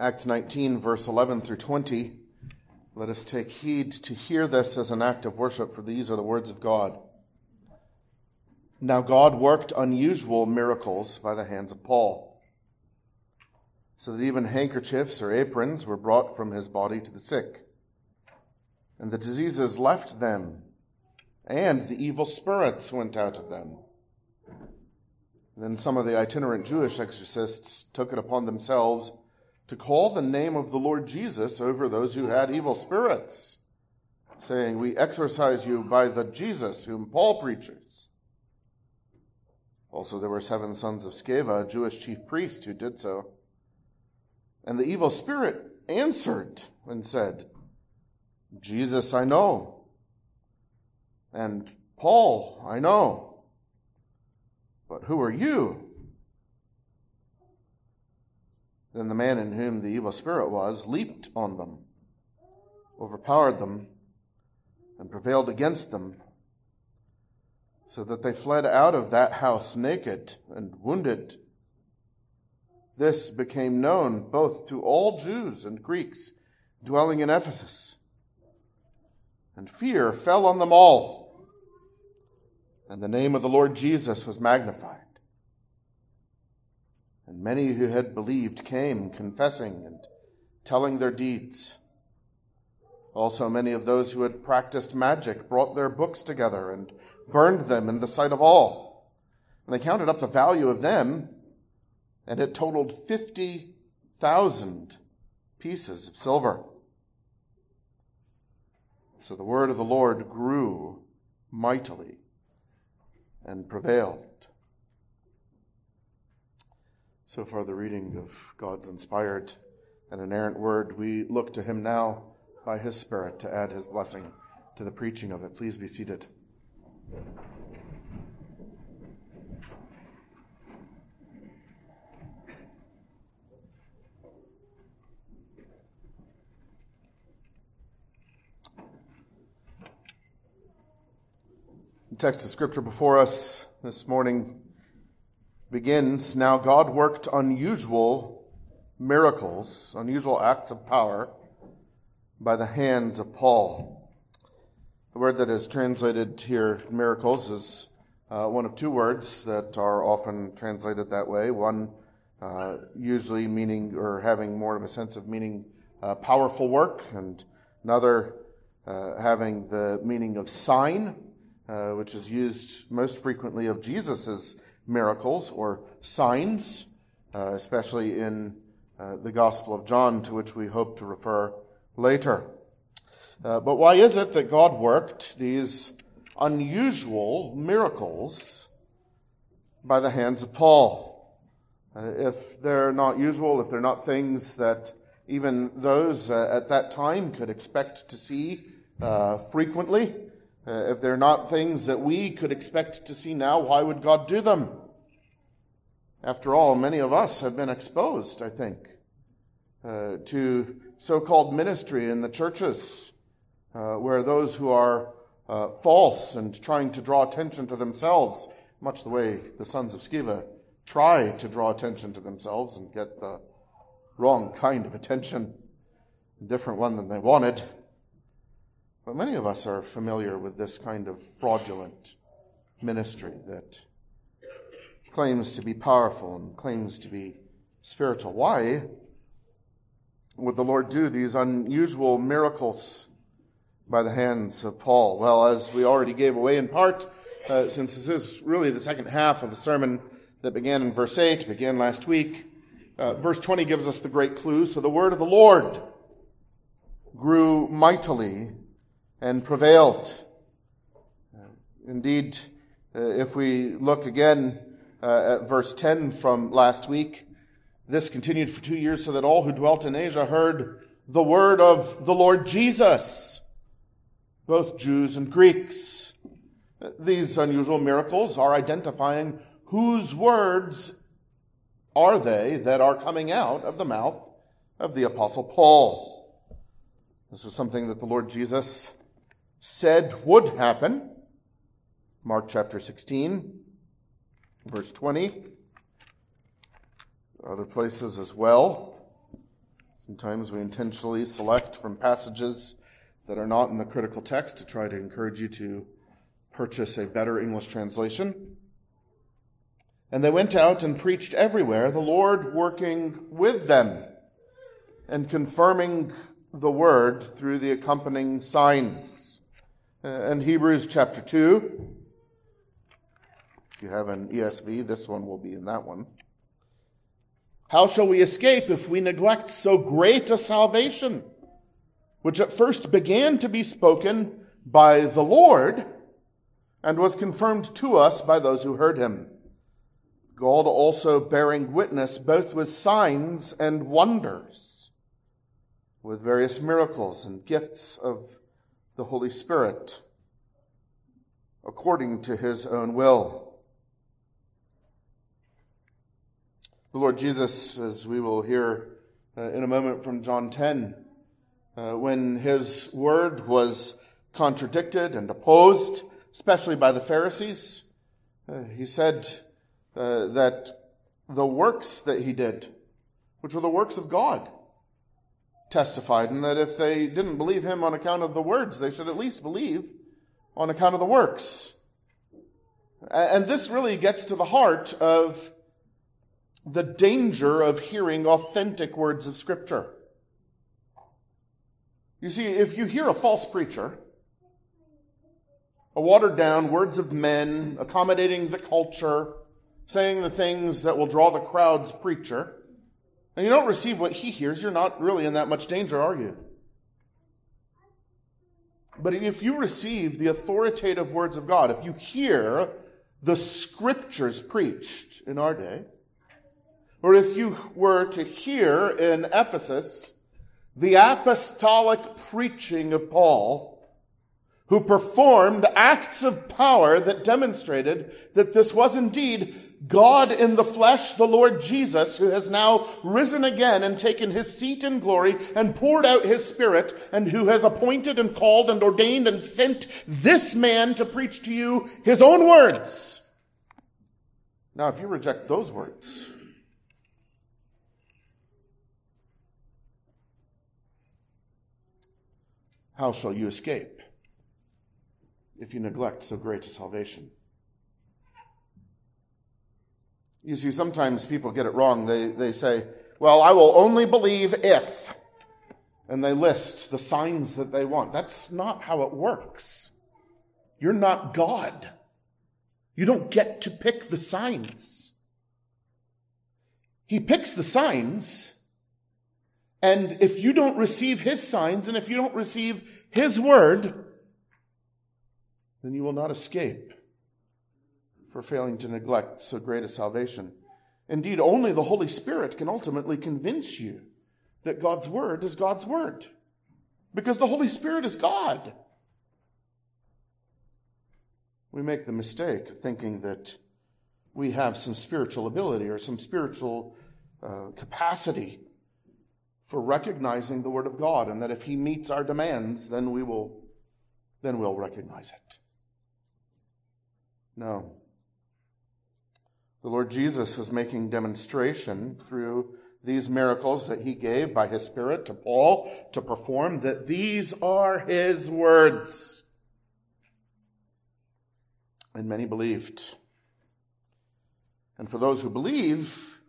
Acts 19, verse 11 through 20. Let us take heed to hear this as an act of worship, for these are the words of God. Now God worked unusual miracles by the hands of Paul, so that even handkerchiefs or aprons were brought from his body to the sick, and the diseases left them, and the evil spirits went out of them. Then some of the itinerant Jewish exorcists took it upon themselves to call the name of the Lord Jesus over those who had evil spirits, saying, We exorcise you by the Jesus whom Paul preaches. Also, there were seven sons of Sceva, a Jewish chief priest, who did so. And the evil spirit answered and said, Jesus I know, and Paul I know, but who are you? Then the man in whom the evil spirit was leaped on them, overpowered them, and prevailed against them, so that they fled out of that house naked and wounded. This became known both to all Jews and Greeks dwelling in Ephesus. And fear fell on them all. And the name of the Lord Jesus was magnified. And many who had believed came, confessing and telling their deeds. Also, many of those who had practiced magic brought their books together and burned them in the sight of all. And they counted up the value of them, and it totaled 50,000 pieces of silver. So the word of the Lord grew mightily and prevailed. So far, the reading of God's inspired and inerrant word. We look to him now by his Spirit to add his blessing to the preaching of it. Please be seated. Text of scripture before us this morning begins Now God worked unusual miracles, unusual acts of power by the hands of Paul. The word that is translated here, miracles, is uh, one of two words that are often translated that way. One uh, usually meaning or having more of a sense of meaning uh, powerful work, and another uh, having the meaning of sign, uh, which is used most frequently of Jesus' miracles or signs, uh, especially in uh, the Gospel of John, to which we hope to refer later. Uh, but why is it that God worked these unusual miracles by the hands of Paul? Uh, if they're not usual, if they're not things that even those uh, at that time could expect to see uh, frequently, uh, if they're not things that we could expect to see now, why would God do them? After all, many of us have been exposed, I think, uh, to so called ministry in the churches, uh, where those who are uh, false and trying to draw attention to themselves, much the way the sons of Sceva try to draw attention to themselves and get the wrong kind of attention, a different one than they wanted. But many of us are familiar with this kind of fraudulent ministry that claims to be powerful and claims to be spiritual. Why would the Lord do these unusual miracles by the hands of Paul? Well, as we already gave away in part, uh, since this is really the second half of a sermon that began in verse 8, began last week, uh, verse 20 gives us the great clue. So the word of the Lord grew mightily and prevailed. Uh, indeed, uh, if we look again uh, at verse 10 from last week, this continued for two years so that all who dwelt in Asia heard the word of the Lord Jesus, both Jews and Greeks. These unusual miracles are identifying whose words are they that are coming out of the mouth of the Apostle Paul. This is something that the Lord Jesus said would happen. Mark chapter 16, verse 20. Other places as well. Sometimes we intentionally select from passages that are not in the critical text to try to encourage you to purchase a better English translation. And they went out and preached everywhere, the Lord working with them and confirming the word through the accompanying signs. Uh, and Hebrews chapter 2. If you have an ESV, this one will be in that one. How shall we escape if we neglect so great a salvation, which at first began to be spoken by the Lord and was confirmed to us by those who heard him? God also bearing witness both with signs and wonders, with various miracles and gifts of the Holy Spirit, according to his own will. The Lord Jesus, as we will hear uh, in a moment from John 10, uh, when his word was contradicted and opposed, especially by the Pharisees, uh, he said uh, that the works that he did, which were the works of God, testified, and that if they didn't believe him on account of the words, they should at least believe on account of the works. And this really gets to the heart of the danger of hearing authentic words of Scripture. You see, if you hear a false preacher, a watered down words of men, accommodating the culture, saying the things that will draw the crowd's preacher, and you don't receive what he hears, you're not really in that much danger, are you? But if you receive the authoritative words of God, if you hear the scriptures preached in our day, or if you were to hear in Ephesus the apostolic preaching of Paul, who performed acts of power that demonstrated that this was indeed God in the flesh, the Lord Jesus, who has now risen again and taken his seat in glory and poured out his spirit and who has appointed and called and ordained and sent this man to preach to you his own words. Now, if you reject those words, How shall you escape if you neglect so great a salvation? You see, sometimes people get it wrong. They, they say, Well, I will only believe if. And they list the signs that they want. That's not how it works. You're not God. You don't get to pick the signs. He picks the signs and if you don't receive his signs and if you don't receive his word, then you will not escape for failing to neglect so great a salvation. Indeed, only the Holy Spirit can ultimately convince you that God's word is God's word. Because the Holy Spirit is God. We make the mistake of thinking that we have some spiritual ability or some spiritual uh, capacity for recognizing the word of God and that if he meets our demands then we will then we'll recognize it. No. The Lord Jesus was making demonstration through these miracles that he gave by his Spirit to Paul to perform that these are his words. And many believed. And for those who believe,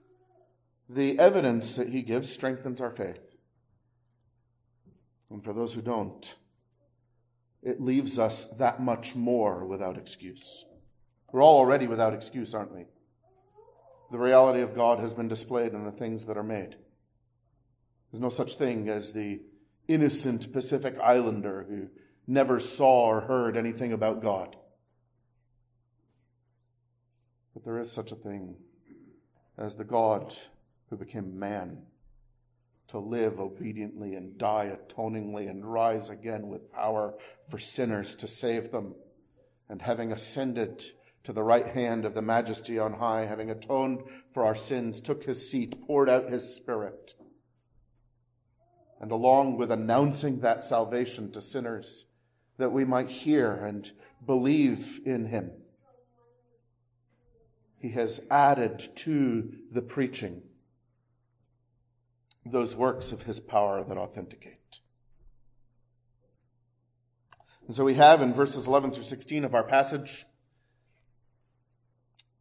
the evidence that he gives strengthens our faith. And for those who don't, it leaves us that much more without excuse. We're all already without excuse, aren't we? The reality of God has been displayed in the things that are made. There's no such thing as the innocent Pacific Islander who never saw or heard anything about God. But there is such a thing as the God who became man to live obediently and die atoningly and rise again with power for sinners to save them. And having ascended to the right hand of the majesty on high, having atoned for our sins, took his seat, poured out his spirit. And along with announcing that salvation to sinners, that we might hear and believe in him, he has added to the preaching those works of his power that authenticate. And so we have in verses 11 through 16 of our passage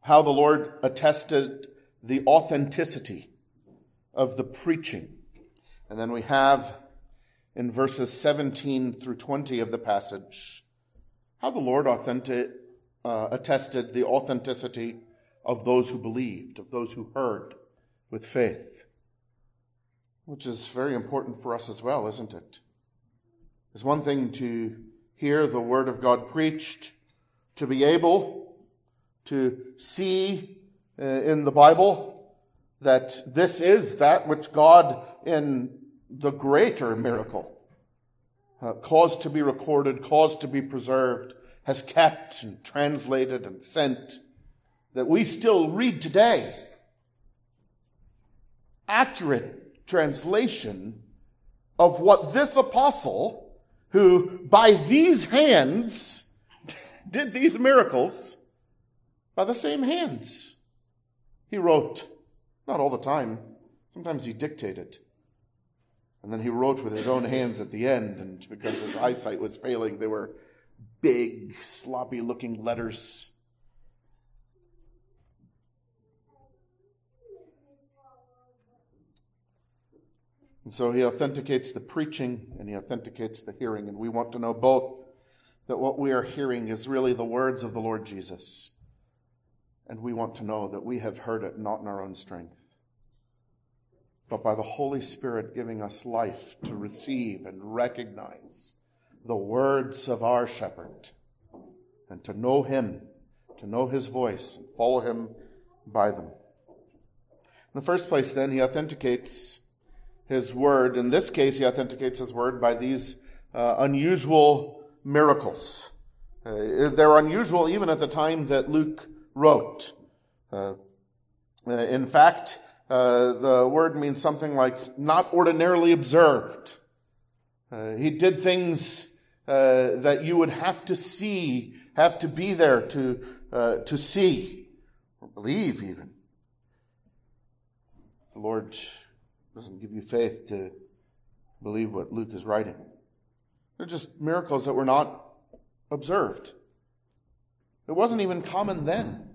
how the Lord attested the authenticity of the preaching. And then we have in verses 17 through 20 of the passage how the Lord authentic, uh, attested the authenticity of those who believed, of those who heard with faith, which is very important for us as well, isn't it? It's one thing to hear the word of God preached, to be able to see uh, in the Bible that this is that which God, in the greater miracle, uh, caused to be recorded, caused to be preserved, has kept and translated and sent, that we still read today. Accurate translation of what this apostle, who by these hands did these miracles, by the same hands. He wrote, not all the time, sometimes he dictated. And then he wrote with his own hands at the end, and because his eyesight was failing, they were big, sloppy looking letters. And so he authenticates the preaching and he authenticates the hearing. And we want to know both that what we are hearing is really the words of the Lord Jesus. And we want to know that we have heard it not in our own strength, but by the Holy Spirit giving us life to receive and recognize the words of our shepherd and to know him, to know his voice, and follow him by them. In the first place, then, he authenticates his word. In this case, he authenticates his word by these uh, unusual miracles. Uh, they're unusual even at the time that Luke wrote. Uh, uh in fact, uh, the word means something like not ordinarily observed. Uh, he did things that you would have to see, have to be there to, to see, or believe even. The Lord doesn't give you faith to believe what Luke is writing. They're just miracles that were not observed. It wasn't even common then.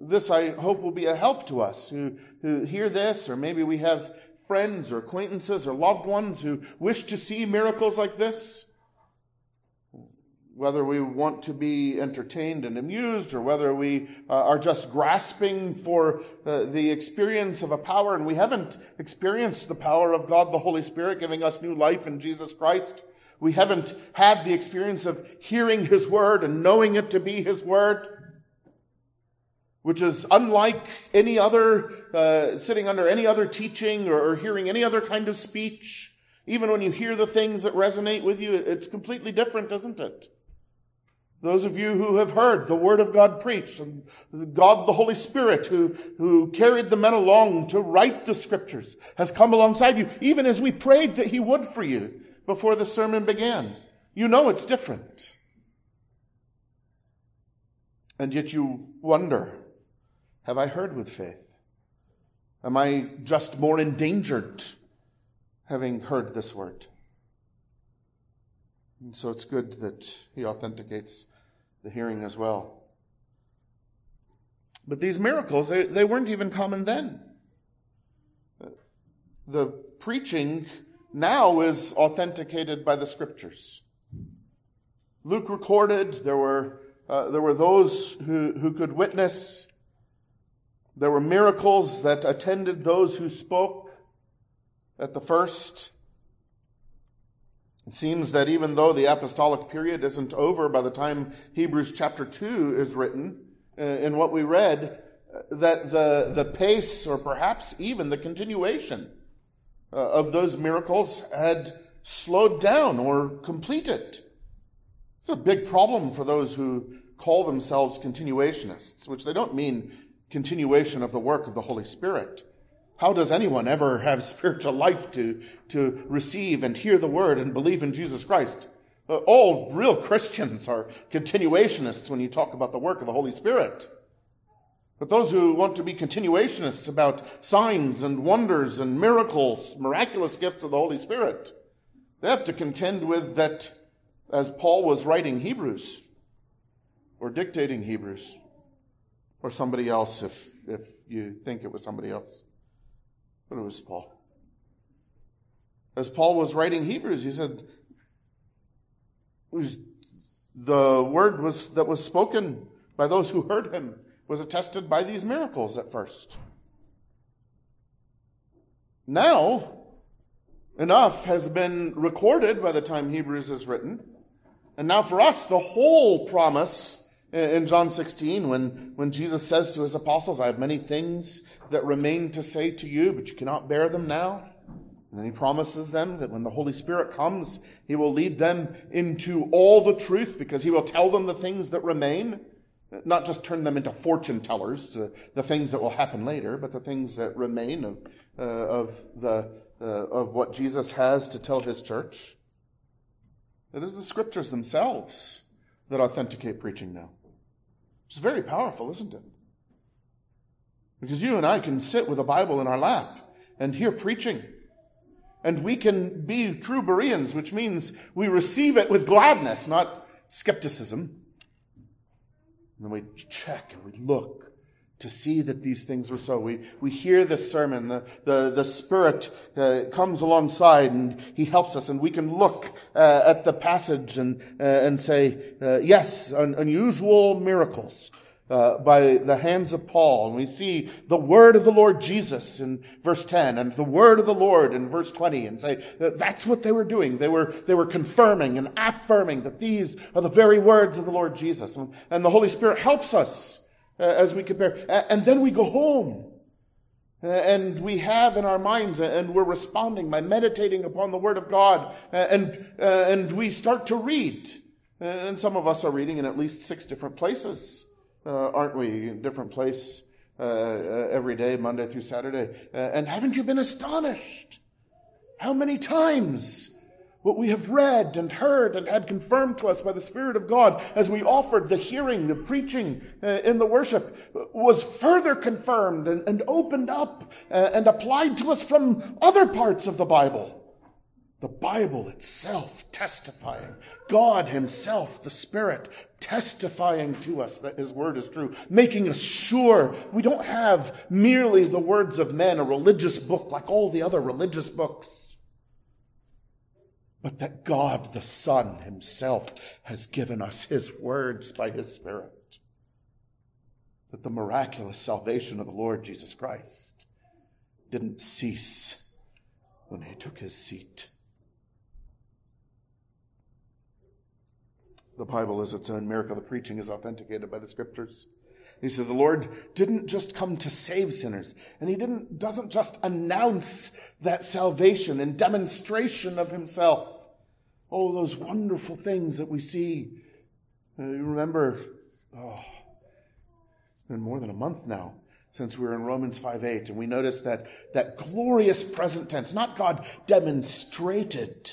This, I hope, will be a help to us who, who hear this, or maybe we have friends or acquaintances or loved ones who wish to see miracles like this whether we want to be entertained and amused or whether we uh, are just grasping for the, the experience of a power and we haven't experienced the power of God the Holy Spirit giving us new life in Jesus Christ. We haven't had the experience of hearing His Word and knowing it to be His Word, which is unlike any other, uh, sitting under any other teaching or, hearing any other kind of speech. Even when you hear the things that resonate with you, it's completely different, isn't it? Those of you who have heard the word of God preached, and God the Holy Spirit who, who carried the men along to write the scriptures has come alongside you, even as we prayed that he would for you before the sermon began. You know it's different. And yet you wonder, have I heard with faith? Am I just more endangered having heard this word? And so it's good that he authenticates the hearing as well. But these miracles, they, they weren't even common then. The preaching now is authenticated by the scriptures. Luke recorded there were, uh, there were those who, who could witness. There were miracles that attended those who spoke at the first. It seems that even though the apostolic period isn't over by the time Hebrews chapter 2 is written, uh, in what we read, uh, that the, the pace or perhaps even the continuation uh, of those miracles had slowed down or completed. It's a big problem for those who call themselves continuationists, which they don't mean continuation of the work of the Holy Spirit. How does anyone ever have spiritual life to, to receive and hear the word and believe in Jesus Christ? Uh, all real Christians are continuationists when you talk about the work of the Holy Spirit. But those who want to be continuationists about signs and wonders and miracles, miraculous gifts of the Holy Spirit, they have to contend with that as Paul was writing Hebrews or dictating Hebrews or somebody else if, if you think it was somebody else. But it was Paul. As Paul was writing Hebrews, he said, the word was that was spoken by those who heard him was attested by these miracles at first. Now, enough has been recorded by the time Hebrews is written. And now for us, the whole promise in John 16, when, when Jesus says to his apostles, I have many things that remain to say to you, but you cannot bear them now. And then he promises them that when the Holy Spirit comes, he will lead them into all the truth because he will tell them the things that remain. Not just turn them into fortune tellers, the things that will happen later, but the things that remain of, uh, of, the, uh, of what Jesus has to tell his church. It is the scriptures themselves that authenticate preaching now. It's very powerful, isn't it? Because you and I can sit with a Bible in our lap and hear preaching and we can be true Bereans, which means we receive it with gladness, not skepticism. And then we check and we look to see that these things were so. We, we hear this sermon, the, the, the Spirit uh, comes alongside and He helps us, and we can look uh, at the passage and, uh, and say, uh, yes, un- unusual miracles uh, by the hands of Paul. And we see the word of the Lord Jesus in verse 10 and the word of the Lord in verse 20 and say that that's what they were doing. They were, they were confirming and affirming that these are the very words of the Lord Jesus. And, and the Holy Spirit helps us uh, as we compare. And then we go home. Uh, and we have in our minds, uh, and we're responding by meditating upon the Word of God, uh, and, and we start to read. And some of us are reading in at least six different places aren't we? Different place every day, Monday through Saturday. And haven't you been astonished? How many times what we have read and heard and had confirmed to us by the Spirit of God as we offered the hearing, the preaching uh, in the worship was further confirmed and, and opened up uh, and applied to us from other parts of the Bible. The Bible itself testifying, God Himself, the Spirit, testifying to us that His Word is true, making us sure we don't have merely the words of men, a religious book like all the other religious books, but that God the Son Himself has given us His words by His Spirit. That the miraculous salvation of the Lord Jesus Christ didn't cease when He took His seat The Bible is its own miracle. The preaching is authenticated by the scriptures. He said the Lord didn't just come to save sinners, and he didn't, doesn't just announce that salvation in demonstration of himself. Oh, those wonderful things that we see. Uh, you remember, oh, it's been more than a month now since we were in Romans 5 8, and we noticed that, that glorious present tense, not God demonstrated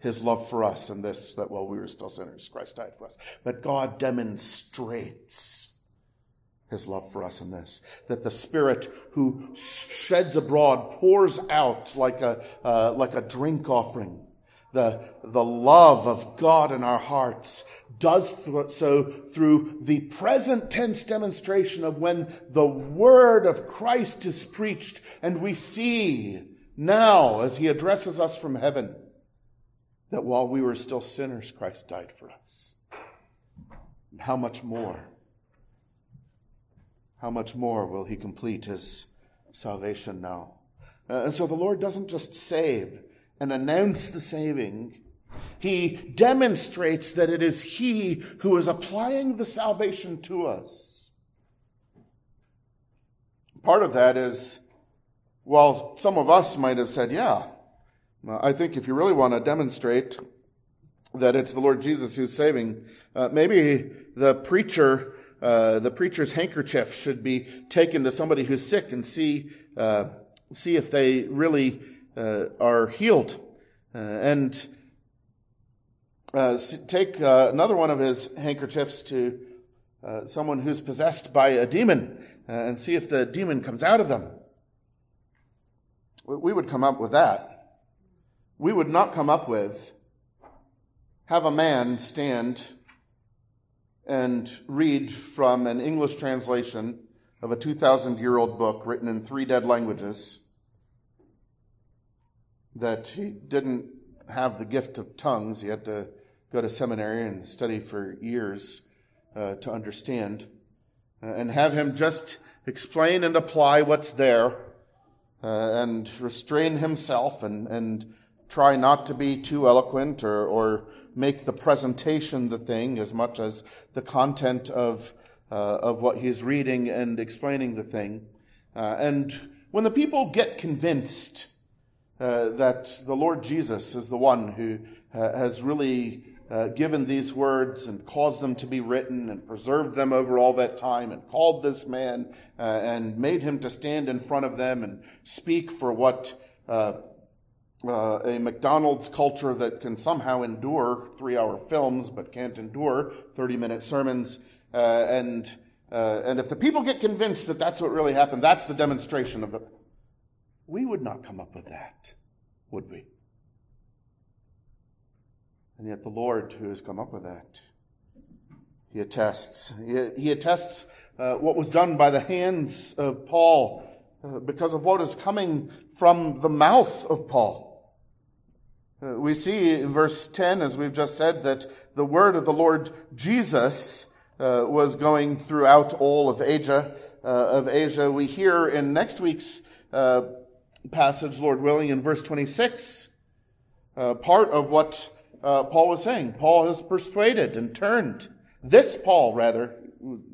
his love for us and this that while we were still sinners, Christ died for us. But God demonstrates his love for us in this that the Spirit who sheds abroad pours out like a, uh, like a drink offering. The, the love of God in our hearts does th- so through the present tense demonstration of when the word of Christ is preached and we see now as he addresses us from heaven that while we were still sinners, Christ died for us. And how much more? How much more will he complete his salvation now? Uh, and so the Lord doesn't just save and announce the saving. He demonstrates that it is He who is applying the salvation to us. Part of that is, while some of us might have said, yeah, I think if you really want to demonstrate that it's the Lord Jesus who's saving, uh, maybe the preacher, uh, the preacher's handkerchief should be taken to somebody who's sick and see, uh, see if they really uh, are healed. Uh, and uh, take another one of his handkerchiefs to someone who's possessed by a demon and see if the demon comes out of them. We would come up with that. We would not come up with have a man stand and read from an English translation of a 2,000 year old book written in three dead languages that he didn't have the gift of tongues. He had to go to seminary and study for years uh, to understand, uh, and have him just explain and apply what's there uh, and restrain himself and, and try not to be too eloquent or, or make the presentation the thing as much as the content of, uh, of what he's reading and explaining the thing. Uh, and when the people get convinced uh, that the Lord Jesus is the one who uh, has really uh, given these words and caused them to be written and preserved them over all that time and called this man uh, and made him to stand in front of them and speak for what uh, a McDonald's culture that can somehow endure three hour films but can't endure 30 minute sermons. Uh, and, uh, and if the people get convinced that that's what really happened, that's the demonstration of it. We would not come up with that, would we? And yet, the Lord who has come up with that, he attests. He, he attests uh, what was done by the hands of Paul uh, because of what is coming from the mouth of Paul. Uh, we see in verse 10, as we've just said, that the word of the Lord Jesus uh, was going throughout all of Asia. Uh, of Asia, we hear in next week's uh, passage, Lord willing, in verse 26, part of what uh, Paul was saying. Paul has persuaded and turned. This Paul, rather,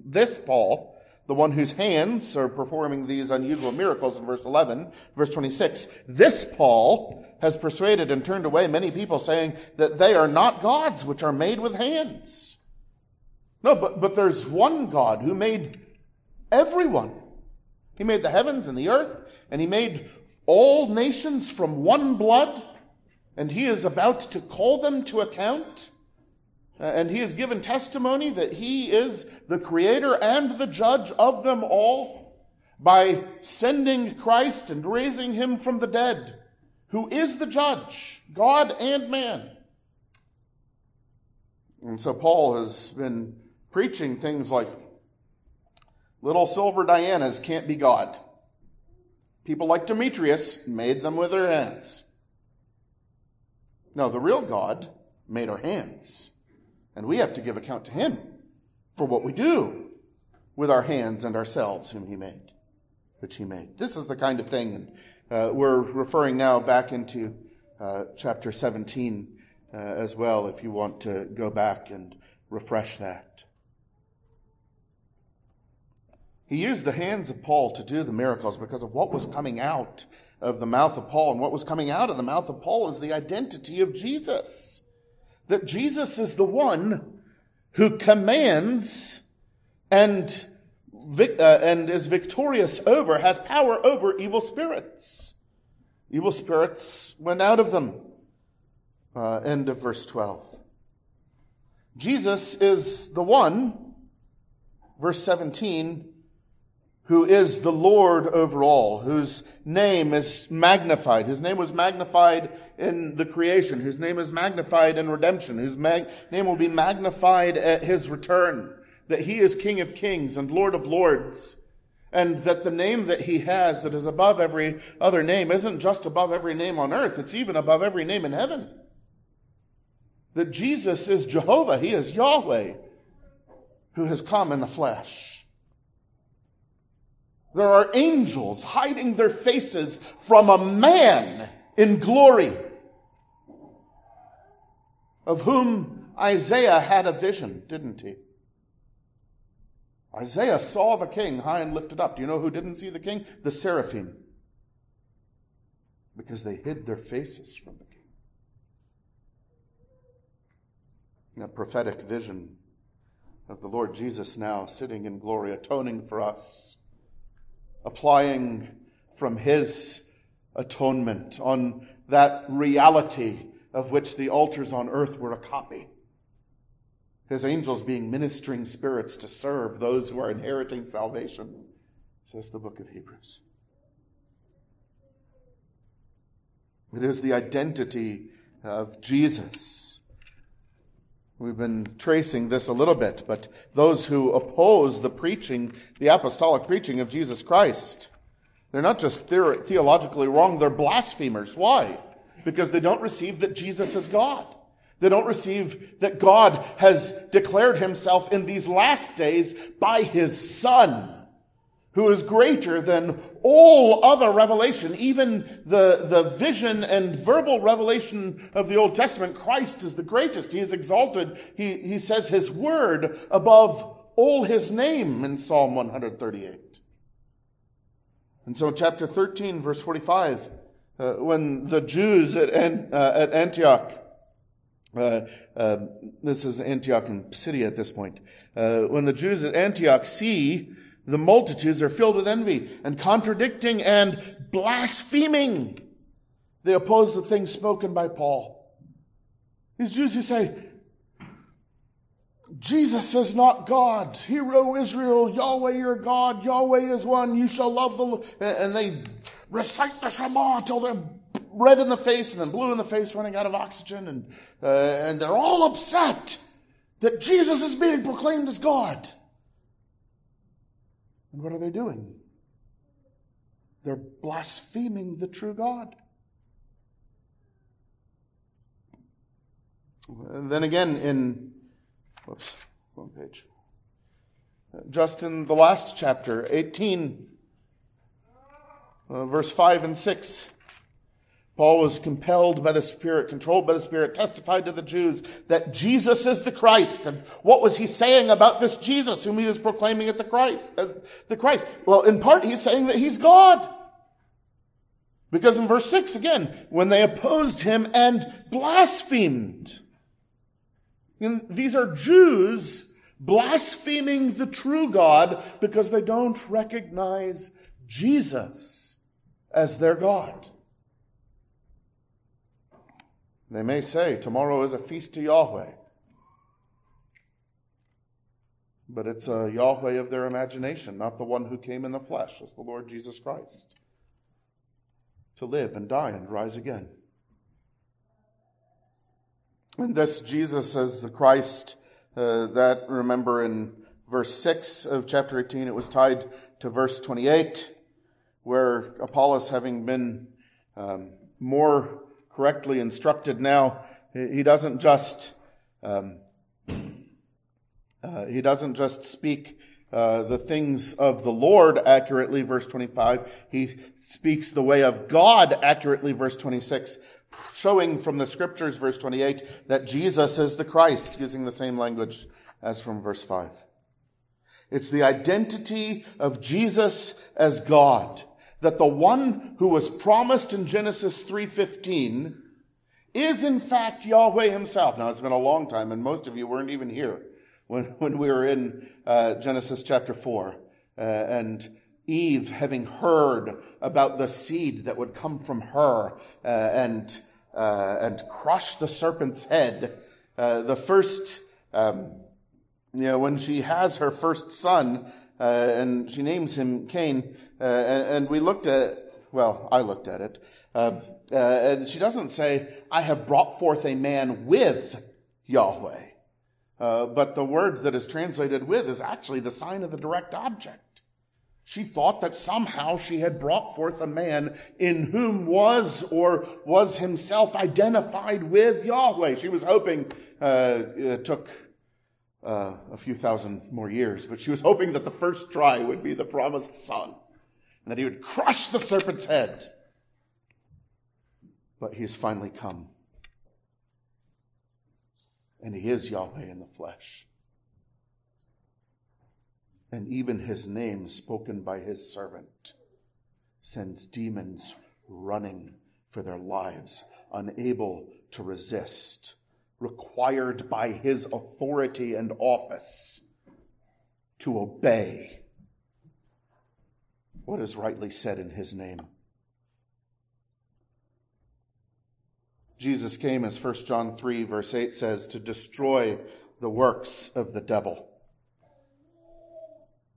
this Paul, the one whose hands are performing these unusual miracles in verse 11, verse 26, this Paul has persuaded and turned away many people saying that they are not gods which are made with hands. No, but, but there's one God who made everyone. He made the heavens and the earth, and he made all nations from one blood and he is about to call them to account. Uh, and he has given testimony that he is the creator and the judge of them all by sending Christ and raising him from the dead, who is the judge, God and man. And so Paul has been preaching things like little silver Dianas can't be God. People like Demetrius made them with their hands. No, the real God made our hands, and we have to give account to Him for what we do with our hands and ourselves, whom He made, which He made. This is the kind of thing, and uh, we're referring now back into uh, chapter 17 uh, as well, if you want to go back and refresh that. He used the hands of Paul to do the miracles because of what was coming out of the mouth of Paul. And what was coming out of the mouth of Paul is the identity of Jesus. That Jesus is the one who commands and, uh, and is victorious over, has power over evil spirits. Evil spirits went out of them. Uh, end of verse 12. Jesus is the one, verse 17, who is the Lord over all, whose name is magnified. His name was magnified in the creation. His name is magnified in redemption. His mag- name will be magnified at his return. That he is King of kings and Lord of lords. And that the name that he has that is above every other name isn't just above every name on earth, it's even above every name in heaven. That Jesus is Jehovah. He is Yahweh who has come in the flesh. There are angels hiding their faces from a man in glory, of whom Isaiah had a vision, didn't he? Isaiah saw the king high and lifted up. Do you know who didn't see the king? The seraphim. Because they hid their faces from the king. A prophetic vision of the Lord Jesus now sitting in glory, atoning for us applying from his atonement on that reality of which the altars on earth were a copy. His angels being ministering spirits to serve those who are inheriting salvation says the book of Hebrews. It is the identity of Jesus. We've been tracing this a little bit, but those who oppose the preaching, the apostolic preaching of Jesus Christ, they're not just theologically wrong, they're blasphemers. Why? Because they don't receive that Jesus is God. They don't receive that God has declared himself in these last days by his Son who is greater than all other revelation, even the, the vision and verbal revelation of the Old Testament. Christ is the greatest. He is exalted. He, he says his word above all his name in Psalm 138. And so, chapter 13, verse 45, uh, when the Jews at, uh, at Antioch, uh, uh, this is Antioch in Pisidia at this point, uh, when the Jews at Antioch see the multitudes are filled with envy and contradicting and blaspheming. They oppose the things spoken by Paul. These Jews who say, Jesus is not God. Hear, O Israel, Yahweh your God, Yahweh is one. You shall love the Lord. And they recite the Shema till they're red in the face and then blue in the face, running out of oxygen. And, uh, and they're all upset that Jesus is being proclaimed as God. And what are they doing? They're blaspheming the true God. Then again in, whoops, wrong page. Just in the last chapter, 18, uh, verse 5 and 6. Paul was compelled by the Spirit, controlled by the Spirit, testified to the Jews that Jesus is the Christ. And what was he saying about this Jesus whom he was proclaiming at the Christ, as the Christ? Well, in part, he's saying that he's God. Because in verse 6 again, when they opposed him and blasphemed. And these are Jews blaspheming the true God because they don't recognize Jesus as their God. They may say, Tomorrow is a feast to Yahweh. But it's a Yahweh of their imagination, not the one who came in the flesh, as the Lord Jesus Christ, to live and die and rise again. And this Jesus as the Christ, uh, that remember in verse 6 of chapter 18, it was tied to verse 28, where Apollos, having been um, more correctly instructed now, he doesn't just um, uh, he doesn't just speak uh, the things of the Lord accurately, verse 25. He speaks the way of God accurately, verse 26, showing from the scriptures, verse 28, that Jesus is the Christ, using the same language as from verse 5. It's the identity of Jesus as God that the one who was promised in Genesis 3:15 is in fact Yahweh himself. Now it's been a long time and most of you weren't even here when, when we were in uh, Genesis chapter 4 uh, and Eve having heard about the seed that would come from her uh, and uh, and crush the serpent's head. Uh, the first, um, you know, when she has her first son, uh, and she names him Cain. Uh, and, and, we looked at, well, I looked at it, uh, uh, and she doesn't say, "I have brought forth a man with Yahweh," uh, but the word that is translated "with" is actually the sign of the direct object. She thought that somehow she had brought forth a man in whom was or was himself identified with Yahweh. She was hoping uh, took uh, a few thousand more years, but she was hoping that the first try would be the promised son and that he would crush the serpent's head. But he has finally come. And he is Yahweh in the flesh. And even his name, spoken by his servant, sends demons running for their lives, unable to resist required by his authority and office to obey what is rightly said in his name. Jesus came, as 1 John 3, verse 8 says, to destroy the works of the devil.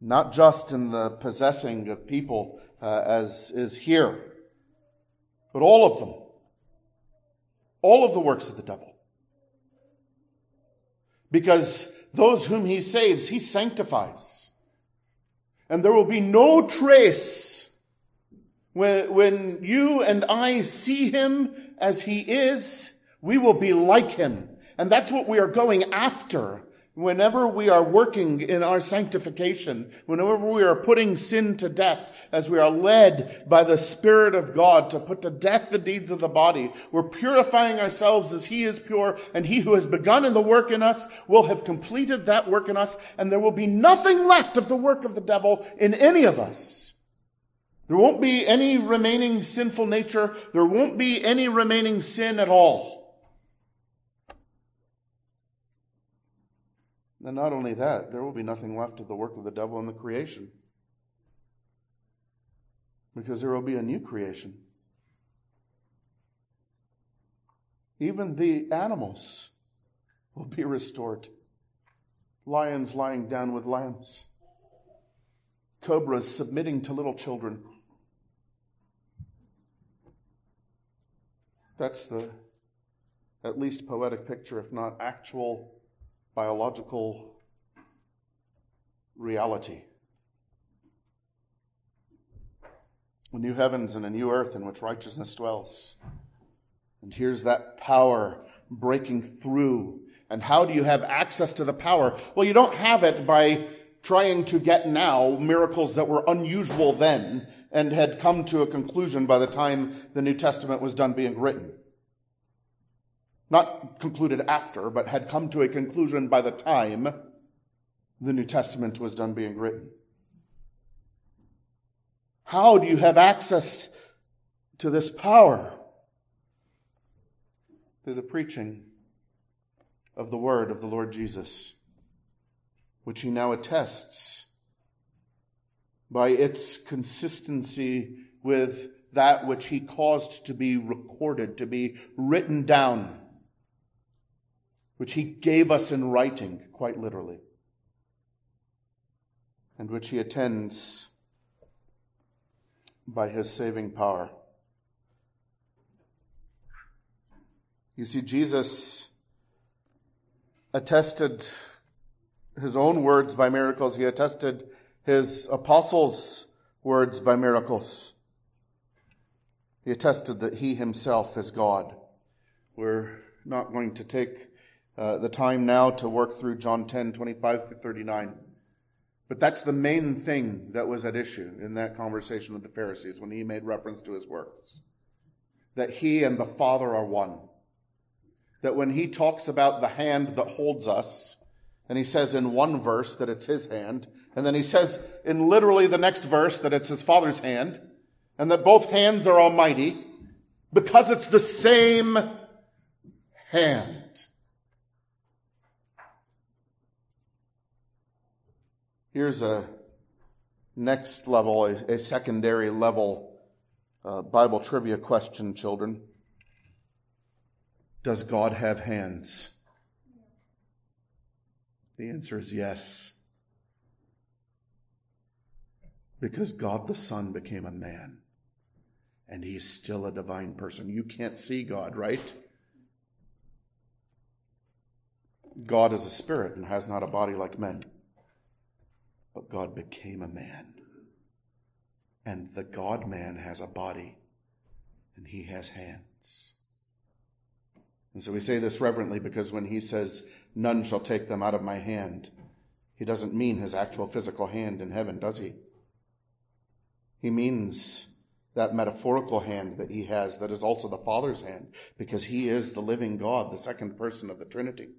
not just in the possessing of people uh, as is here, but all of them. All of the works of the devil. Because those whom he saves, he sanctifies. And there will be no trace when, when you and I see him as he is, we will be like him. And that's what we are going after Whenever we are working in our sanctification, whenever we are putting sin to death, as we are led by the Spirit of God to put to death the deeds of the body, we're purifying ourselves as He is pure, and He who has begun in the work in us will have completed that work in us, and there will be nothing left of the work of the devil in any of us. There won't be any remaining sinful nature. There won't be any remaining sin at all. And not only that, there will be nothing left of the work of the devil in the creation. Because there will be a new creation. Even the animals will be restored. Lions lying down with lambs, cobras submitting to little children. That's the at least poetic picture, if not actual biological reality. A new heavens and a new earth in which righteousness dwells. And here's that power breaking through. And how do you have access to the power? Well, you don't have it by trying to get now miracles that were unusual then and had come to a conclusion by the time the New Testament was done being written not concluded after, but had come to a conclusion by the time the New Testament was done being written. How do you have access to this power? Through the preaching of the word of the Lord Jesus, which he now attests by its consistency with that which he caused to be recorded, to be written down which he gave us in writing, quite literally, and which he attends by his saving power. You see, Jesus attested his own words by miracles. He attested his apostles' words by miracles. He attested that he himself is God. We're not going to take uh, the time now to work through John 10, 25 through 39. But that's the main thing that was at issue in that conversation with the Pharisees when he made reference to his works. That he and the Father are one. That when he talks about the hand that holds us, and he says in one verse that it's his hand, and then he says in literally the next verse that it's his Father's hand, and that both hands are almighty, because it's the same hand. Here's a next level, a, a secondary level uh, Bible trivia question, children. Does God have hands? The answer is yes. Because God the Son became a man, and he's still a divine person. You can't see God, right? God is a spirit and has not a body like men. But God became a man. And the God man has a body, and he has hands. And so we say this reverently because when he says, None shall take them out of my hand, he doesn't mean his actual physical hand in heaven, does he? He means that metaphorical hand that he has that is also the Father's hand because he is the living God, the second person of the Trinity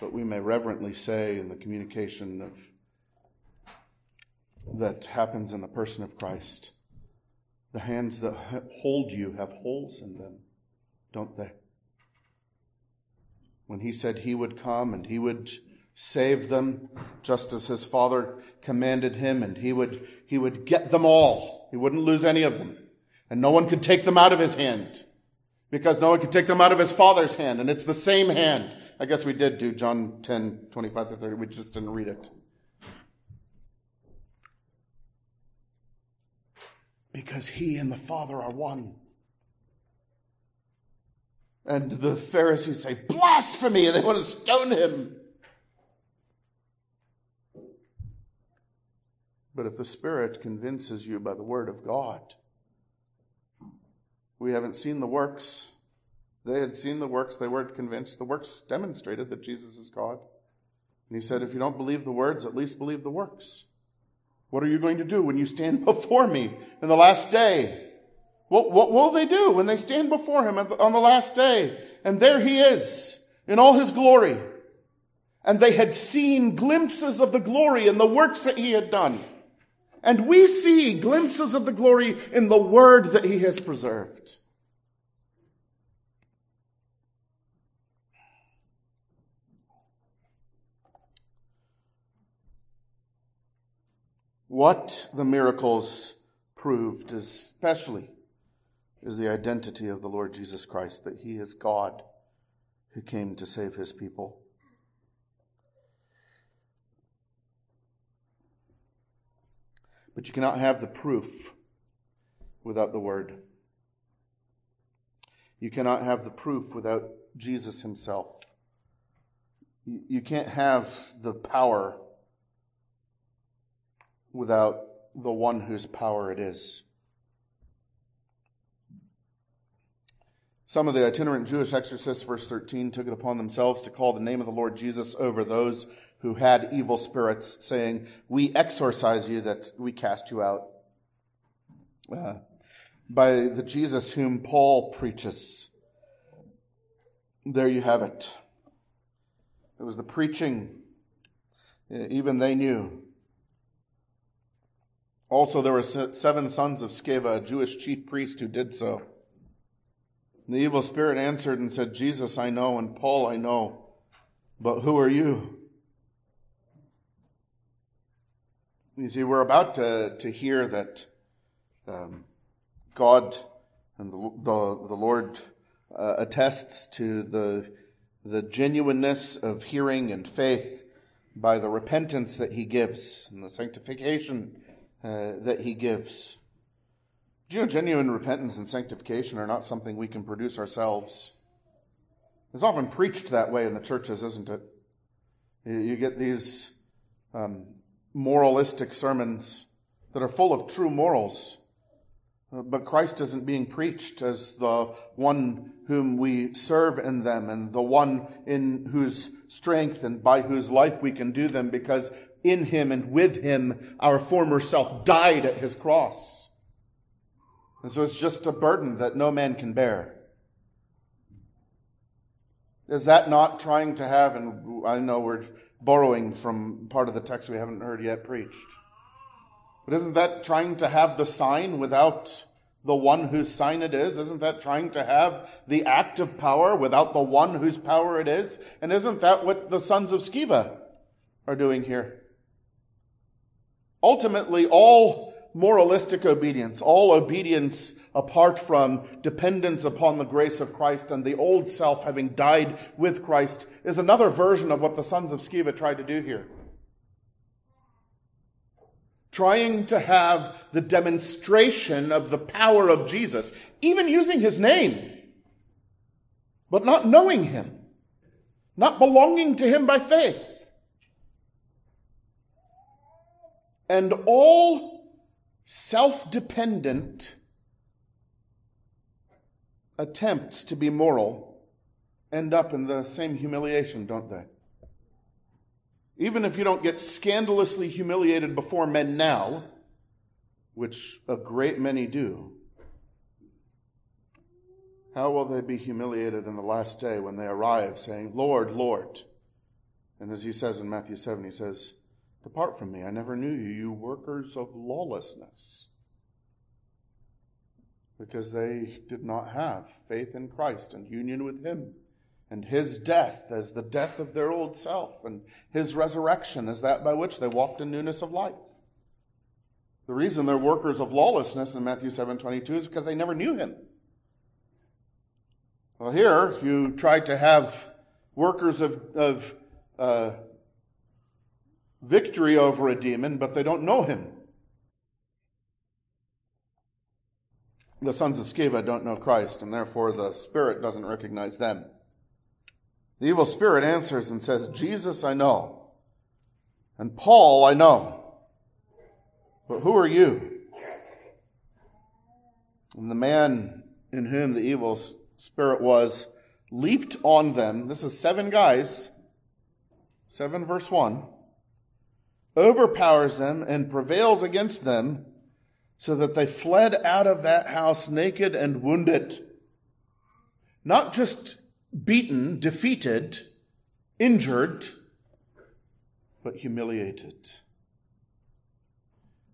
but we may reverently say in the communication of that happens in the person of Christ, the hands that hold you have holes in them, don't they? When he said he would come and he would save them just as his father commanded him and he would he would get them all. He wouldn't lose any of them. And no one could take them out of his hand because no one could take them out of his father's hand and it's the same hand I guess we did do John 10, 25 to 30. We just didn't read it. Because he and the Father are one. And the Pharisees say, blasphemy, and they want to stone him. But if the Spirit convinces you by the Word of God, we haven't seen the works. They had seen the works, they weren't convinced. The works demonstrated that Jesus is God. And he said, If you don't believe the words, at least believe the works. What are you going to do when you stand before me in the last day? What, what will they do when they stand before him on the last day? And there he is in all his glory. And they had seen glimpses of the glory in the works that he had done. And we see glimpses of the glory in the word that he has preserved. What the miracles proved, especially, is the identity of the Lord Jesus Christ, that he is God who came to save his people. But you cannot have the proof without the Word. You cannot have the proof without Jesus Himself. You can't have the power without the one whose power it is. Some of the itinerant Jewish exorcists, verse 13, took it upon themselves to call the name of the Lord Jesus over those who had evil spirits, saying, We exorcise you, that we cast you out. Uh, by the Jesus whom Paul preaches. There you have it. It was the preaching, even they knew. Also, there were seven sons of Sceva, a Jewish chief priest, who did so. The evil spirit answered and said, Jesus I know, and Paul I know, but who are you? You see, we're about to, to hear that um, God and the, the, the Lord uh, attests to the, the genuineness of hearing and faith by the repentance that He gives and the sanctification uh, that He gives. Do you know genuine repentance and sanctification are not something we can produce ourselves? It's often preached that way in the churches, isn't it? You get these um, moralistic sermons that are full of true morals. Uh, but Christ isn't being preached as the one whom we serve in them and the one in whose strength and by whose life we can do them because in him and with him our former self died at his cross. And so it's just a burden that no man can bear. Is that not trying to have, and I know we're borrowing from part of the text we haven't heard yet preached. But isn't that trying to have the sign without the one whose sign it is? Isn't that trying to have the act of power without the one whose power it is? And isn't that what the sons of Sceva are doing here? Ultimately, all moralistic obedience, all obedience apart from dependence upon the grace of Christ and the old self having died with Christ, is another version of what the sons of Sceva tried to do here. Trying to have the demonstration of the power of Jesus, even using his name, but not knowing him, not belonging to him by faith. And all self dependent attempts to be moral end up in the same humiliation, don't they? Even if you don't get scandalously humiliated before men now, which a great many do, how will they be humiliated in the last day when they arrive saying, Lord, Lord? And as he says in Matthew 7, he says, Depart from me, I never knew you, you workers of lawlessness. Because they did not have faith in Christ and union with Him, and His death as the death of their old self, and His resurrection as that by which they walked in newness of life. The reason they're workers of lawlessness in Matthew 7 22 is because they never knew Him. Well, here you try to have workers of, of uh, victory over a demon, but they don't know him. The sons of Sceva don't know Christ, and therefore the Spirit doesn't recognize them. The evil spirit answers and says, Jesus I know, and Paul I know, but who are you? And the man in whom the evil spirit was leaped on them. This is seven guys, 7 verse 1, overpowers them and prevails against them so that they fled out of that house naked and wounded. Not just beaten, defeated, injured, but humiliated.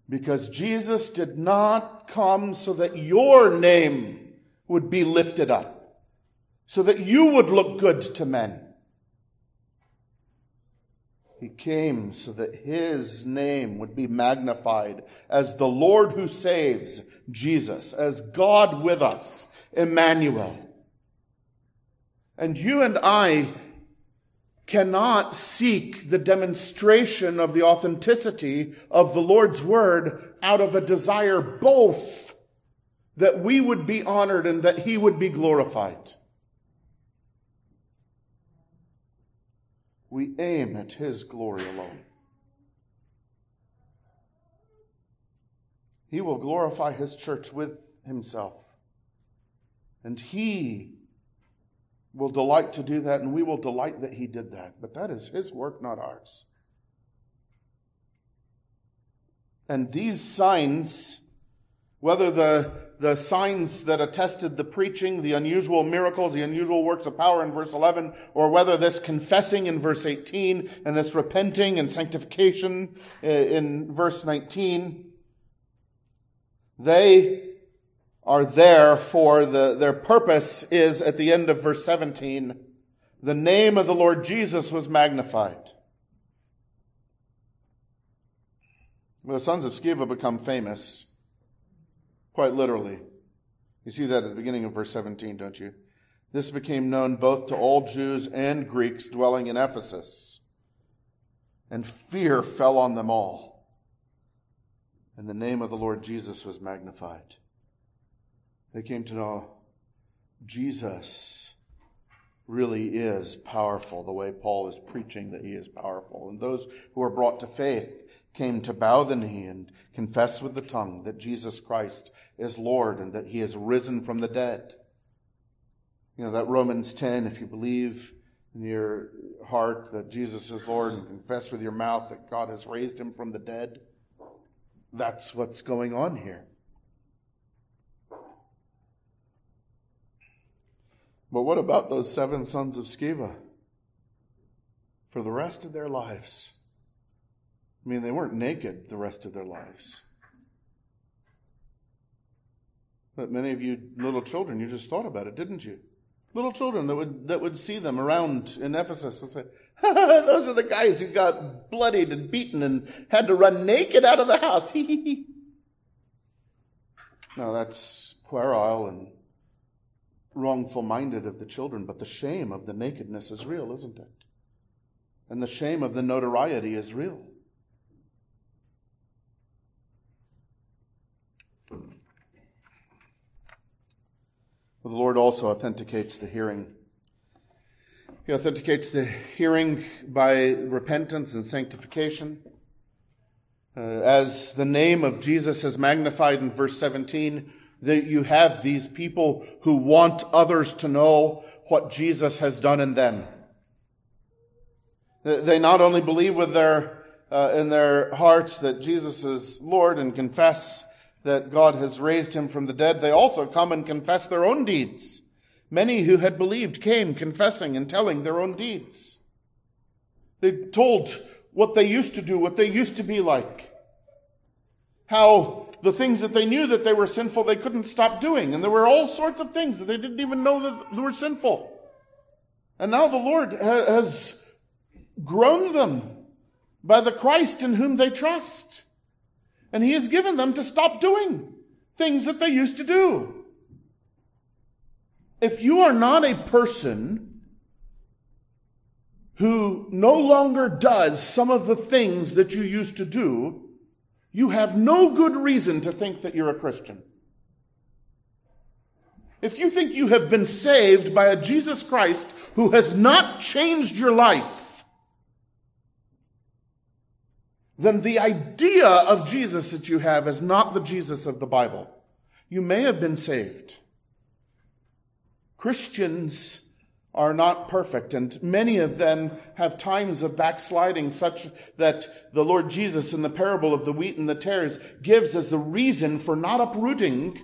Because Jesus did not come so that your name would be lifted up, so that you would look good to men. He came so that his name would be magnified as the Lord who saves, Jesus, as God with us, Emmanuel. And you and I cannot seek the demonstration of the authenticity of the Lord's word out of a desire both that we would be honored and that he would be glorified. We aim at His glory alone. He will glorify His church with Himself. And He will delight to do that, and we will delight that He did that. But that is His work, not ours. And these signs, whether the the signs that attested the preaching, the unusual miracles, the unusual works of power in verse 11, or whether this confessing in verse 18 and this repenting and sanctification uh, in verse 19, they are there for the, their purpose is at the end of verse 17, the name of the Lord Jesus was magnified. The sons of Sceva become famous quite literally. You see that at the beginning of verse 17, don't you? This became known both to all Jews and Greeks dwelling in Ephesus. And fear fell on them all. And the name of the Lord Jesus was magnified. They came to know Jesus really is powerful, the way Paul is preaching that he is powerful. And those who are brought to faith came to bow the knee and confess with the tongue that Jesus Christ is Lord and that he has risen from the dead. You know, that Romans 10, if you believe in your heart that Jesus is Lord and confess with your mouth that God has raised him from the dead, that's what's going on here. But what about those seven sons of Sceva? For the rest of their lives, I mean, they weren't naked the rest of their lives. But many of you little children, you just thought about it, didn't you? Little children that would, that would see them around in Ephesus and say, those are the guys who got bloodied and beaten and had to run naked out of the house. now that's puerile and wrongful minded of the children, but the shame of the nakedness is real, isn't it? And the shame of the notoriety is real. The Lord also authenticates the hearing. He authenticates the hearing by repentance and sanctification. Uh, as the name of Jesus is magnified in verse 17, that you have these people who want others to know what Jesus has done in them. They not only believe with their, uh, in their hearts that Jesus is Lord and confess that God has raised him from the dead, they also come and confess their own deeds. Many who had believed came confessing and telling their own deeds. They told what they used to do, what they used to be like. How the things that they knew that they were sinful, they couldn't stop doing. And there were all sorts of things that they didn't even know that they were sinful. And now the Lord has grown them by the Christ in whom they trust. And he has given them to stop doing things that they used to do. If you are not a person who no longer does some of the things that you used to do, you have no good reason to think that you're a Christian. If you think you have been saved by a Jesus Christ who has not changed your life, then the idea of Jesus that you have is not the Jesus of the Bible. You may have been saved. Christians are not perfect, and many of them have times of backsliding, such that the Lord Jesus, in the parable of the wheat and the tares, gives as the reason for not uprooting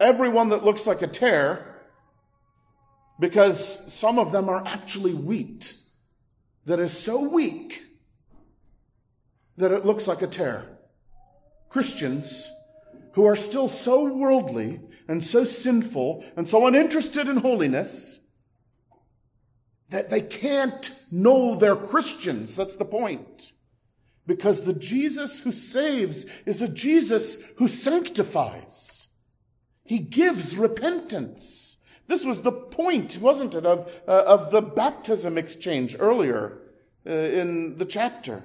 everyone that looks like a tare, because some of them are actually wheat that is so weak that it looks like a tare. Christians who are still so worldly and so sinful and so uninterested in holiness that they can't know they're Christians. That's the point. Because the Jesus who saves is a Jesus who sanctifies. He gives repentance. This was the point, wasn't it, of, uh, of the baptism exchange earlier uh, in the chapter.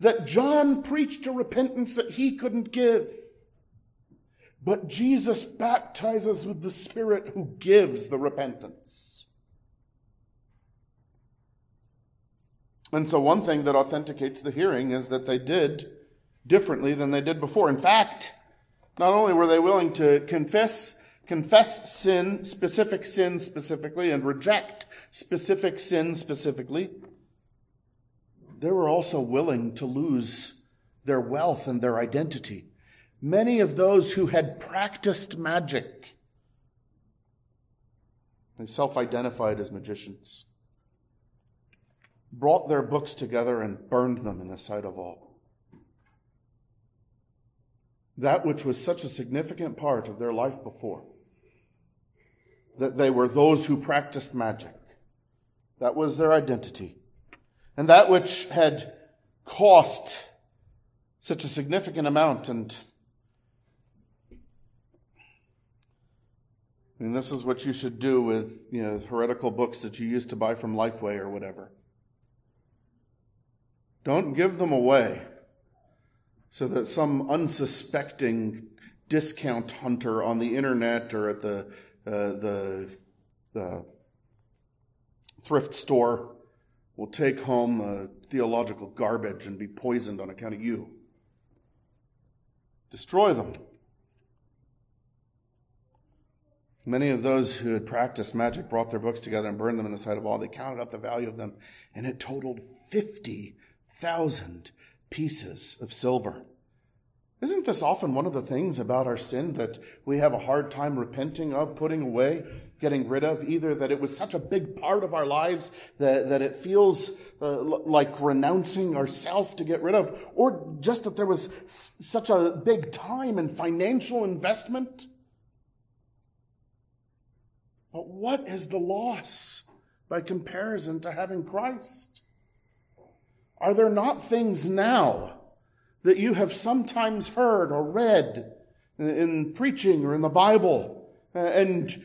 That John preached a repentance that he couldn't give. But Jesus baptizes with the Spirit who gives the repentance. And so, one thing that authenticates the hearing is that they did differently than they did before. In fact, not only were they willing to confess, confess sin, specific sin specifically, and reject specific sin specifically, they were also willing to lose their wealth and their identity. Many of those who had practiced magic, they self identified as magicians brought their books together and burned them in the sight of all. That which was such a significant part of their life before, that they were those who practiced magic. That was their identity. And that which had cost such a significant amount and mean, this is what you should do with, you know, heretical books that you used to buy from Lifeway or whatever. Don't give them away so that some unsuspecting discount hunter on the internet or at the, uh, the, the thrift store will take home uh, theological garbage and be poisoned on account of you. Destroy them. Many of those who had practiced magic brought their books together and burned them in the sight of all. They counted up the value of them, and it totaled 50 thousand pieces of silver. Isn't this often one of the things about our sin that we have a hard time repenting of, putting away, getting rid of? Either that it was such a big part of our lives that, that it feels uh, like renouncing ourself to get rid of, or just that there was s- such a big time and financial investment? But what is the loss by comparison to having Christ? Are there not things now that you have sometimes heard or read in preaching or in the Bible? Uh, and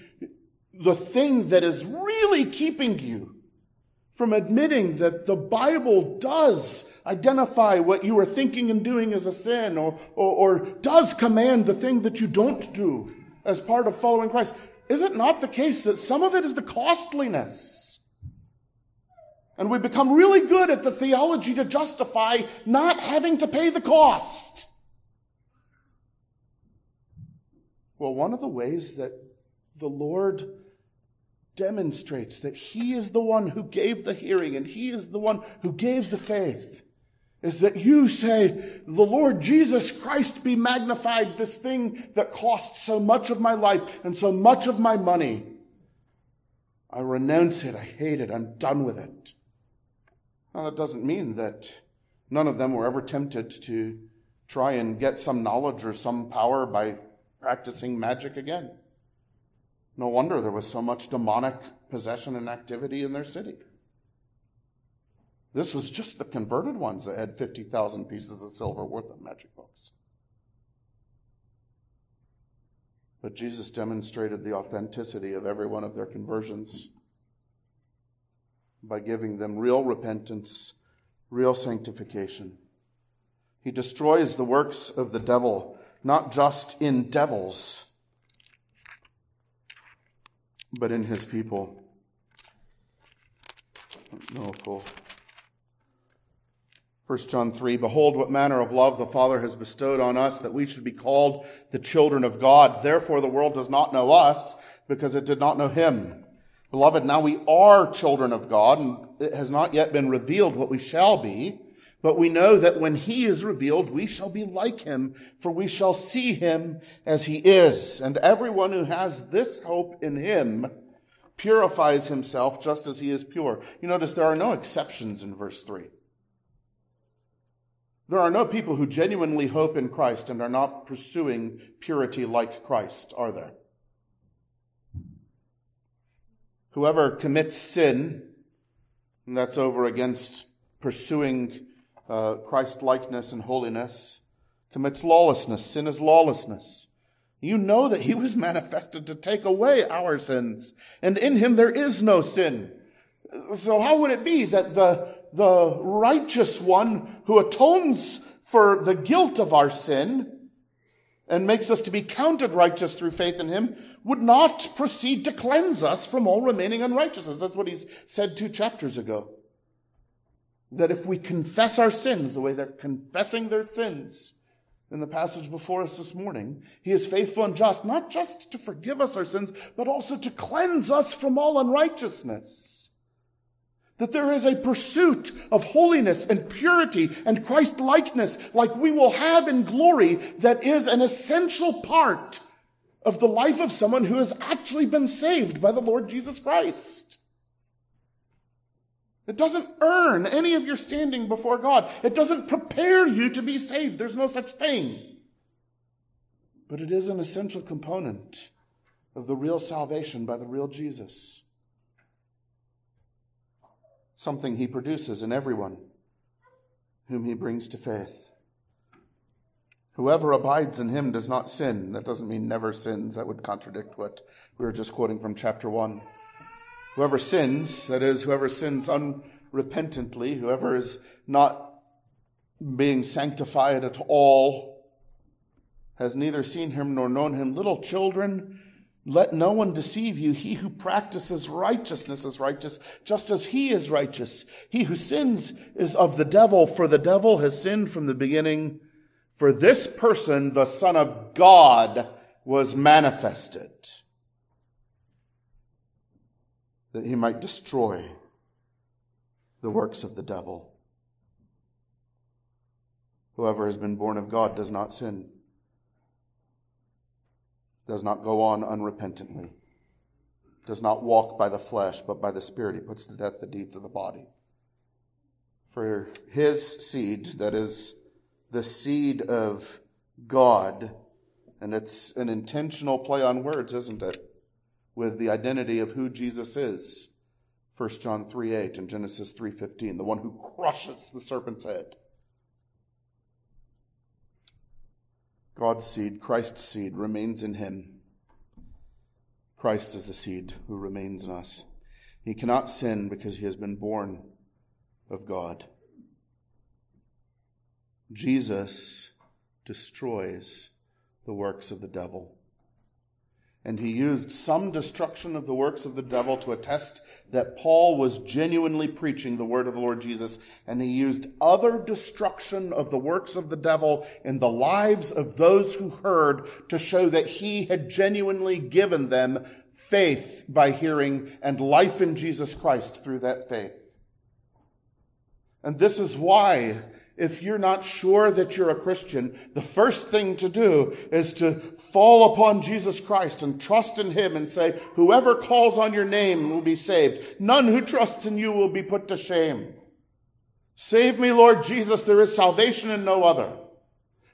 the thing that is really keeping you from admitting that the Bible does identify what you are thinking and doing as a sin or, or, or, does command the thing that you don't do as part of following Christ. Is it not the case that some of it is the costliness? And we become really good at the theology to justify not having to pay the cost. Well, one of the ways that the Lord demonstrates that He is the one who gave the hearing and He is the one who gave the faith is that you say, the Lord Jesus Christ be magnified, this thing that cost so much of my life and so much of my money. I renounce it. I hate it. I'm done with it. Now, that doesn't mean that none of them were ever tempted to try and get some knowledge or some power by practicing magic again. No wonder there was so much demonic possession and activity in their city. This was just the converted ones that had 50,000 pieces of silver worth of magic books. But Jesus demonstrated the authenticity of every one of their conversions by giving them real repentance, real sanctification. He destroys the works of the devil, not just in devils, but in his people. No full. 1 John 3 Behold, what manner of love the Father has bestowed on us that we should be called the children of God. Therefore, the world does not know us because it did not know him. Beloved, now we are children of God, and it has not yet been revealed what we shall be. But we know that when he is revealed, we shall be like him, for we shall see him as he is. And everyone who has this hope in him purifies himself just as he is pure. You notice there are no exceptions in verse 3. There are no people who genuinely hope in Christ and are not pursuing purity like Christ, are there? Whoever commits sin, and that's over against pursuing uh, Christ likeness and holiness, commits lawlessness. Sin is lawlessness. You know that he was manifested to take away our sins, and in him there is no sin. So how would it be that the, the righteous one who atones for the guilt of our sin and makes us to be counted righteous through faith in him would not proceed to cleanse us from all remaining unrighteousness? That's what he's said two chapters ago. That if we confess our sins the way they're confessing their sins, in the passage before us this morning. He is faithful and just, not just to forgive us our sins, but also to cleanse us from all unrighteousness. That there is a pursuit of holiness and purity and Christ likeness like we will have in glory that is an essential part of the life of someone who has actually been saved by the Lord Jesus Christ. It doesn't earn any of your standing before God. It doesn't prepare you to be saved. There's no such thing. But it is an essential component of the real salvation by the real Jesus. Something he produces in everyone whom he brings to faith. Whoever abides in him does not sin. That doesn't mean never sins. That would contradict what we were just quoting from chapter 1. Whoever sins, that is, whoever sins unrepentantly, whoever is not being sanctified at all, has neither seen him nor known him. Little children, let no one deceive you. He who practices righteousness is righteous, just as he is righteous. He who sins is of the devil, for the devil has sinned from the beginning. For this person, the Son of God, was manifested that he might destroy the works of the devil. Whoever has been born of God does not sin, does not go on unrepentantly, does not walk by the flesh, but by the Spirit. He puts to death the deeds of the body. For his seed, that is the seed of God, and it's an intentional play on words, isn't it? with the identity of who Jesus is. 1 John 3 8 and Genesis 3 15, the one who crushes the serpent's head. God's seed, Christ's seed, remains in him. Christ is the seed who remains in us. He cannot sin because he has been born of God. Jesus destroys the works of the devil. And he used some destruction of the works of the devil to attest that Paul was genuinely preaching the word of the Lord Jesus. And he used other destruction of the works of the devil in the lives of those who heard to show that he had genuinely given them faith by hearing and life in Jesus Christ through that faith. And this is why if you're not sure that you're a Christian, the first thing to do is to fall upon Jesus Christ and trust in Him and say, whoever calls on your name will be saved. None who trusts in you will be put to shame. Save me, Lord Jesus. There is salvation in no other.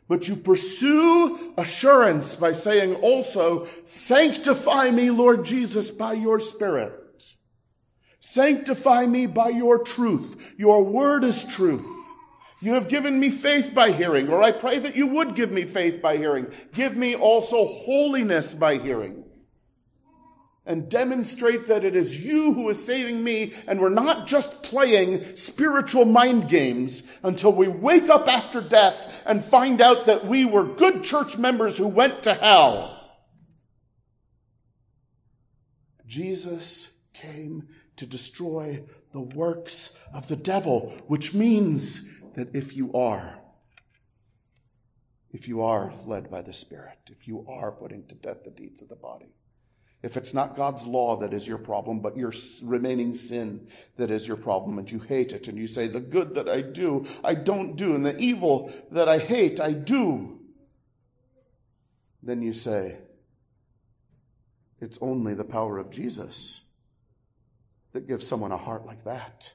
But you pursue assurance by saying also, sanctify me, Lord Jesus, by your Spirit. Sanctify me by your truth. Your word is truth. You have given me faith by hearing, or I pray that you would give me faith by hearing. Give me also holiness by hearing. and demonstrate that it is you who is saving me, and we're not just playing spiritual mind games until we wake up after death and find out that we were good church members who went to hell. Jesus came to destroy the works of the devil, which means that if you are, if you are led by the Spirit, if you are putting to death the deeds of the body, if it's not God's law that is your problem, but your remaining sin that is your problem, and you hate it, and you say, The good that I do, I don't do, and the evil that I hate, I do, then you say, It's only the power of Jesus that gives someone a heart like that.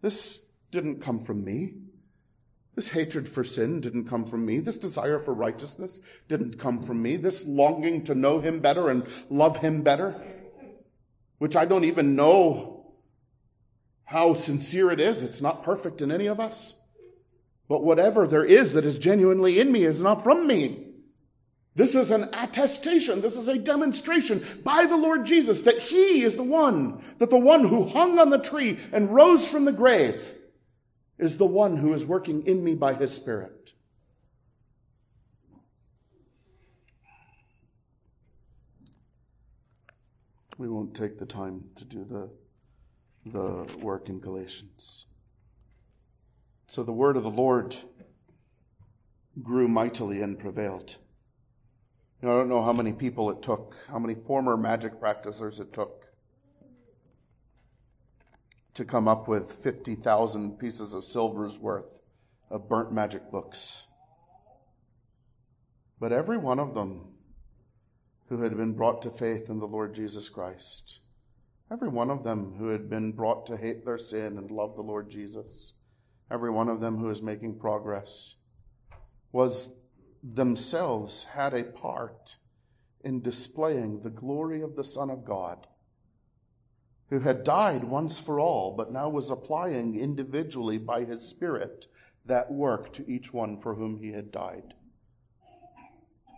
This didn't come from me. This hatred for sin didn't come from me. This desire for righteousness didn't come from me. This longing to know Him better and love Him better, which I don't even know how sincere it is. It's not perfect in any of us. But whatever there is that is genuinely in me is not from me. This is an attestation. This is a demonstration by the Lord Jesus that He is the one, that the one who hung on the tree and rose from the grave is the one who is working in me by his Spirit. We won't take the time to do the, the work in Galatians. So the word of the Lord grew mightily and prevailed. You know, I don't know how many people it took, how many former magic practitioners it took to come up with 50,000 pieces of silver's worth of burnt magic books. But every one of them who had been brought to faith in the Lord Jesus Christ, every one of them who had been brought to hate their sin and love the Lord Jesus, every one of them who is making progress, was themselves had a part in displaying the glory of the Son of God who had died once for all, but now was applying individually by his Spirit that work to each one for whom he had died.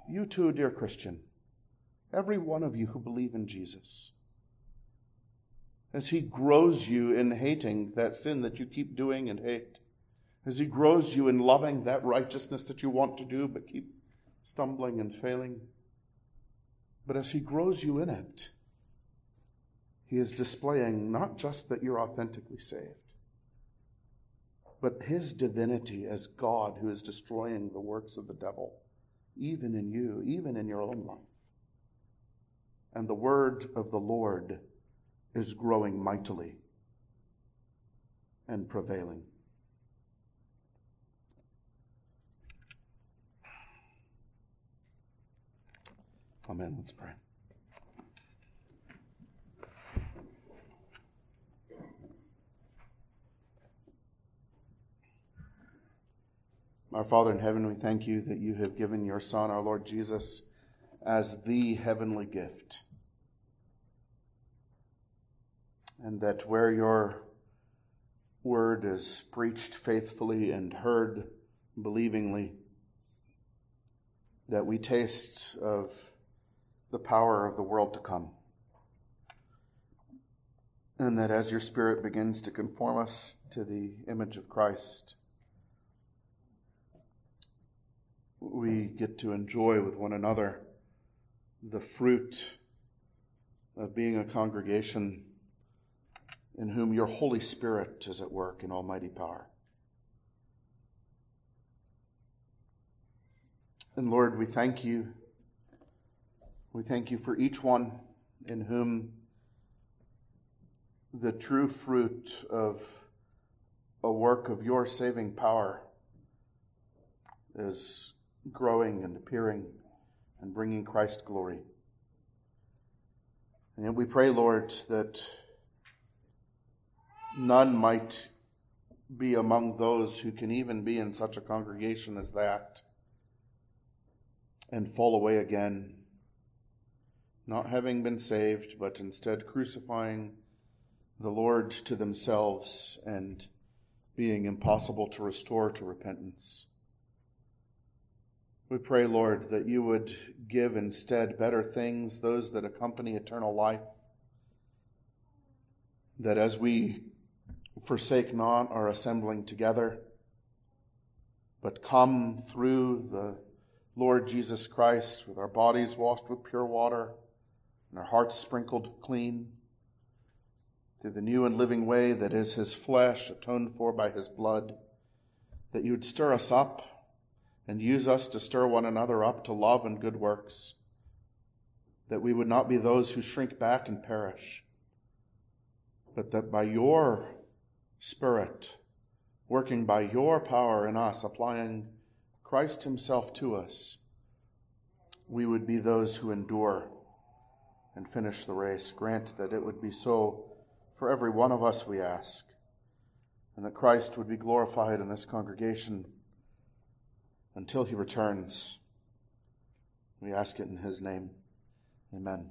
You too, dear Christian, every one of you who believe in Jesus, as he grows you in hating that sin that you keep doing and hate, as he grows you in loving that righteousness that you want to do but keep stumbling and failing, but as he grows you in it, he is displaying not just that you're authentically saved, but his divinity as God who is destroying the works of the devil, even in you, even in your own life. And the word of the Lord is growing mightily and prevailing. Amen. Let's pray. Our Father in heaven, we thank you that you have given your Son, our Lord Jesus, as the heavenly gift. And that where your word is preached faithfully and heard believingly, that we taste of the power of the world to come. And that as your Spirit begins to conform us to the image of Christ, we get to enjoy with one another the fruit of being a congregation in whom your Holy Spirit is at work in almighty power. And Lord, we thank you. We thank you for each one in whom the true fruit of a work of your saving power is growing and appearing and bringing Christ glory. And we pray, Lord, that none might be among those who can even be in such a congregation as that and fall away again, not having been saved, but instead crucifying the Lord to themselves and being impossible to restore to repentance. We pray, Lord, that you would give instead better things, those that accompany eternal life. That as we forsake not our assembling together, but come through the Lord Jesus Christ with our bodies washed with pure water and our hearts sprinkled clean, through the new and living way that is his flesh atoned for by his blood, that you would stir us up and use us to stir one another up to love and good works, that we would not be those who shrink back and perish, but that by your Spirit, working by your power in us, applying Christ Himself to us, we would be those who endure and finish the race. Grant that it would be so for every one of us, we ask, and that Christ would be glorified in this congregation until he returns. We ask it in his name. Amen.